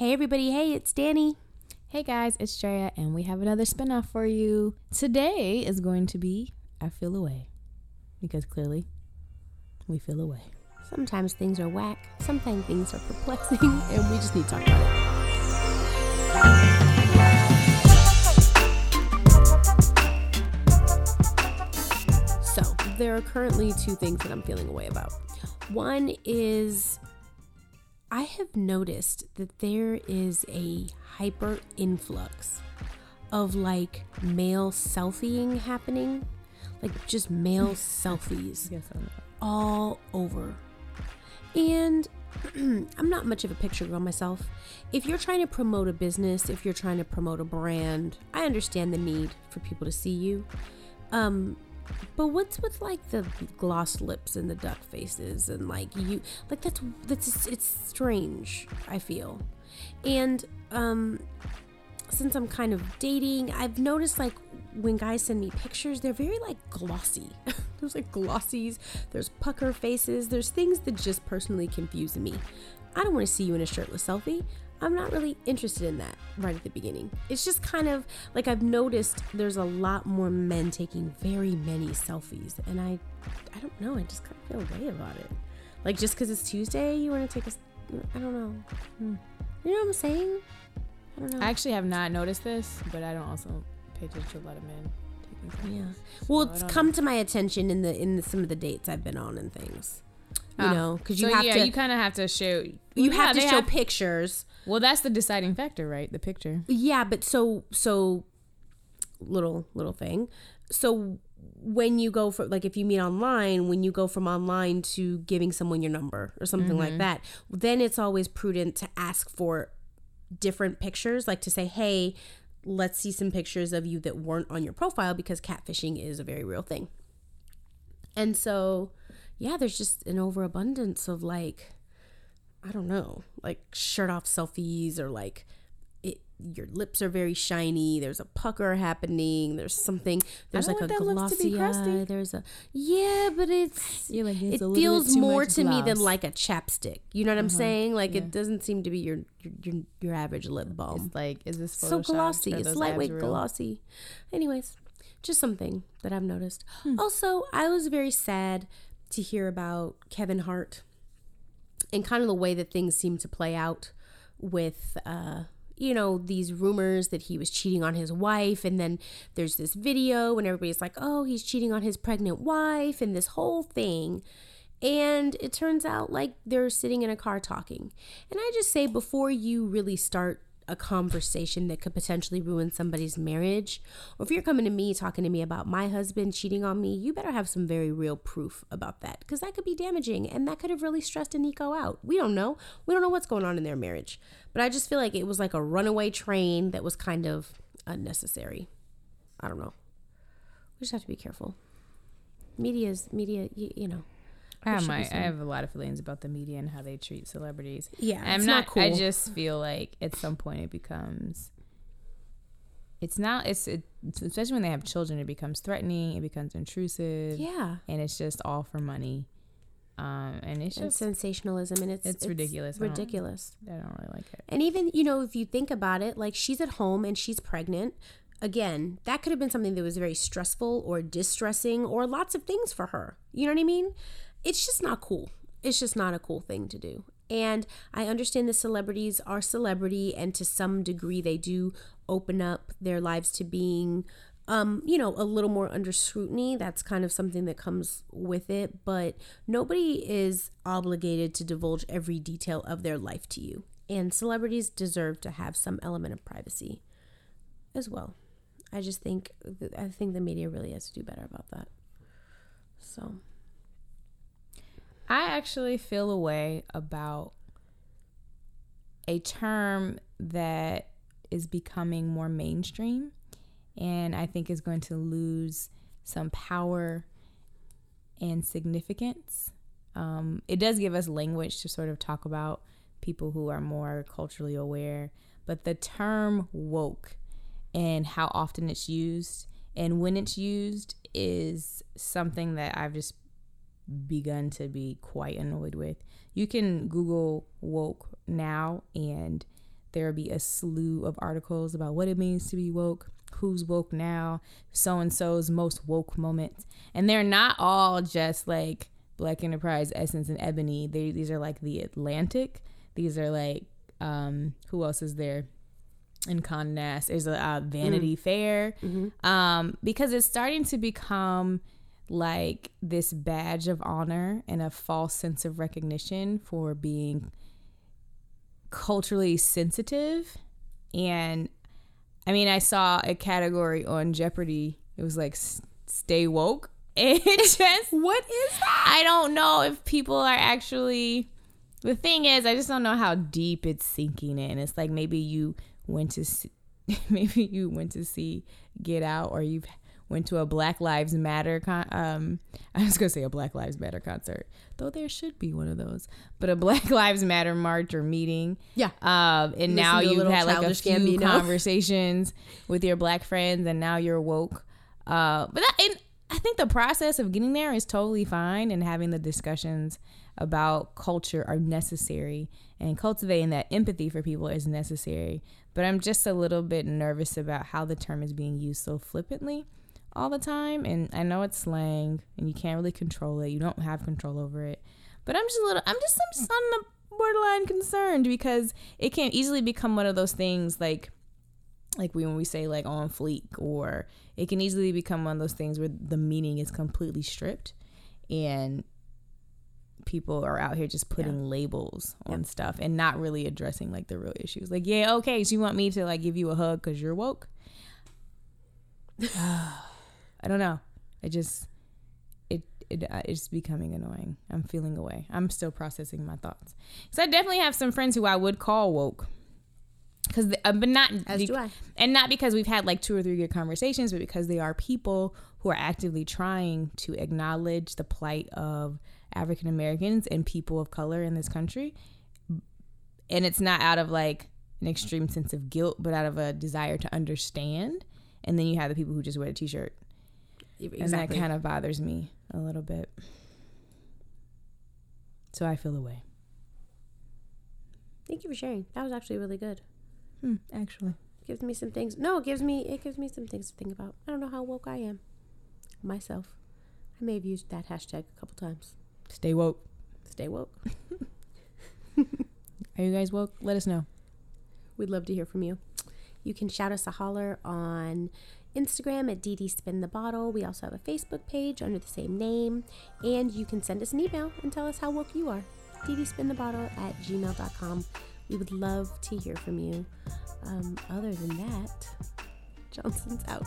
Hey, everybody. Hey, it's Danny. Hey guys, it's Drea, and we have another spinoff for you. Today is going to be I Feel Away. Because clearly, we feel away. Sometimes things are whack, sometimes things are perplexing, and we just need to talk about it. So, there are currently two things that I'm feeling away about. One is I have noticed that there is a hyper influx of like male selfieing happening, like just male selfies all over. And I'm not much of a picture girl myself. If you're trying to promote a business, if you're trying to promote a brand, I understand the need for people to see you. Um, but what's with like the gloss lips and the duck faces and like you like that's that's it's strange, I feel. And um since I'm kind of dating, I've noticed like when guys send me pictures, they're very like glossy. there's like glossies, there's pucker faces, there's things that just personally confuse me. I don't want to see you in a shirtless selfie. I'm not really interested in that right at the beginning. It's just kind of like I've noticed there's a lot more men taking very many selfies, and I, I don't know. I just kind of feel a way about it. Like just because it's Tuesday, you want to take a, I don't know. Hmm. You know what I'm saying? I don't know. I actually have not noticed this, but I don't also pay attention to a lot of men. Yeah. Well, so it's come know. to my attention in the in the, some of the dates I've been on and things you ah. know because you so have yeah, to you kind of have to show you have to show have, pictures. Well that's the deciding factor right? The picture. Yeah but so so little little thing. So when you go for like if you meet online when you go from online to giving someone your number or something mm-hmm. like that then it's always prudent to ask for different pictures like to say hey let's see some pictures of you that weren't on your profile because catfishing is a very real thing. And so yeah, there's just an overabundance of like, I don't know, like shirt off selfies or like it, your lips are very shiny. There's a pucker happening. There's something. There's like a glossy eye. There's a yeah, but it's You're like, it feels more to gloss. me than like a chapstick. You know what uh-huh. I'm saying? Like yeah. it doesn't seem to be your your your average lip balm. It's like is this so glossy? It's lightweight glossy. Anyways, just something that I've noticed. Hmm. Also, I was very sad to hear about Kevin Hart and kind of the way that things seem to play out with uh, you know these rumors that he was cheating on his wife. And then there's this video and everybody's like oh he's cheating on his pregnant wife and this whole thing. And it turns out like they're sitting in a car talking. And i just say before you really start a conversation that could potentially ruin somebody's marriage, or if you're coming to me talking to me about my husband cheating on me, you better have some very real proof about that because that could be damaging and that could have really stressed Eniko out. We don't know. We don't know what's going on in their marriage. But I just feel like it was like a runaway train that was kind of unnecessary. I don't know. We just have to be careful. Media's media, you, you know. I have my I have a lot of feelings about the media and how they treat celebrities. Yeah, I'm not, not cool. I just feel like at some point it becomes. It's not. It's it, especially when they have children. It becomes threatening. It becomes intrusive. Yeah, and it's just all for money. Um, and it's just sensationalism, and it's it's, it's ridiculous. Ridiculous. I don't, I don't really like it. And even you know, if you think about it, like she's at home and she's pregnant again, that could have been something that was very stressful or distressing or lots of things for her. You know what I mean? It's just not cool. It's just not a cool thing to do. And I understand the celebrities are celebrity, and to some degree, they do open up their lives to being, um, you know, a little more under scrutiny. That's kind of something that comes with it. But nobody is obligated to divulge every detail of their life to you. And celebrities deserve to have some element of privacy as well. I just think I think the media really has to do better about that. So. I actually feel a way about a term that is becoming more mainstream and I think is going to lose some power and significance. Um, it does give us language to sort of talk about people who are more culturally aware, but the term woke and how often it's used and when it's used is something that I've just begun to be quite annoyed with. You can Google woke now, and there will be a slew of articles about what it means to be woke, who's woke now, so and so's most woke moments. And they're not all just like Black Enterprise, Essence, and Ebony. They, these are like the Atlantic. These are like, um, who else is there? In Condé Nast, there's a uh, Vanity mm. Fair, mm-hmm. um, because it's starting to become like this badge of honor and a false sense of recognition for being culturally sensitive and I mean, I saw a category on Jeopardy. It was like stay woke. It just what is that? I don't know if people are actually. The thing is, I just don't know how deep it's sinking in. It's like maybe you went to, see, maybe you went to see Get Out, or you've went to a Black Lives Matter con- um I was gonna say a Black Lives Matter concert, though there should be one of those, but a Black Lives Matter march or meeting. Yeah. Um, and now you've had like a few Gambino. conversations with your black friends, and now you're woke. Uh, but that, and I think the process of getting there is totally fine, and having the discussions about culture are necessary, and cultivating that empathy for people is necessary. But I'm just a little bit nervous about how the term is being used so flippantly all the time. And I know it's slang and you can't really control it. You don't have control over it. But I'm just a little, I'm just, I'm just on the borderline concerned because it can easily become one of those things like, like we, when we say like on fleek, or it can easily become one of those things where the meaning is completely stripped and people are out here just putting yeah. labels on stuff and not really addressing like the real issues. Like, yeah, okay, so you want me to like give you a hug because you're woke? I don't know. I just it, it uh, it's becoming annoying. I'm feeling away. I'm still processing my thoughts. So I definitely have some friends who I would call woke. Cause, uh, but not as do I, and not because we've had like two or three good conversations, but because they are people who are actively trying to acknowledge the plight of African Americans and people of color in this country. And it's not out of like an extreme sense of guilt, but out of a desire to understand. And then you have the people who just wear a t-shirt Exactly. And that kind of bothers me a little bit. So I feel away. Thank you for sharing. That was actually really good. Hmm, actually. Gives me some things. No, it gives me it gives me some things to think about. I don't know how woke I am. Myself. I may have used that hashtag a couple times. Stay woke. Stay woke. Are you guys woke? Let us know. We'd love to hear from you. You can shout us a holler on Instagram at DD Spin the Bottle. We also have a Facebook page under the same name. And you can send us an email and tell us how woke you are. DDSpinthebottle at gmail.com. We would love to hear from you. Um, other than that, Johnson's out.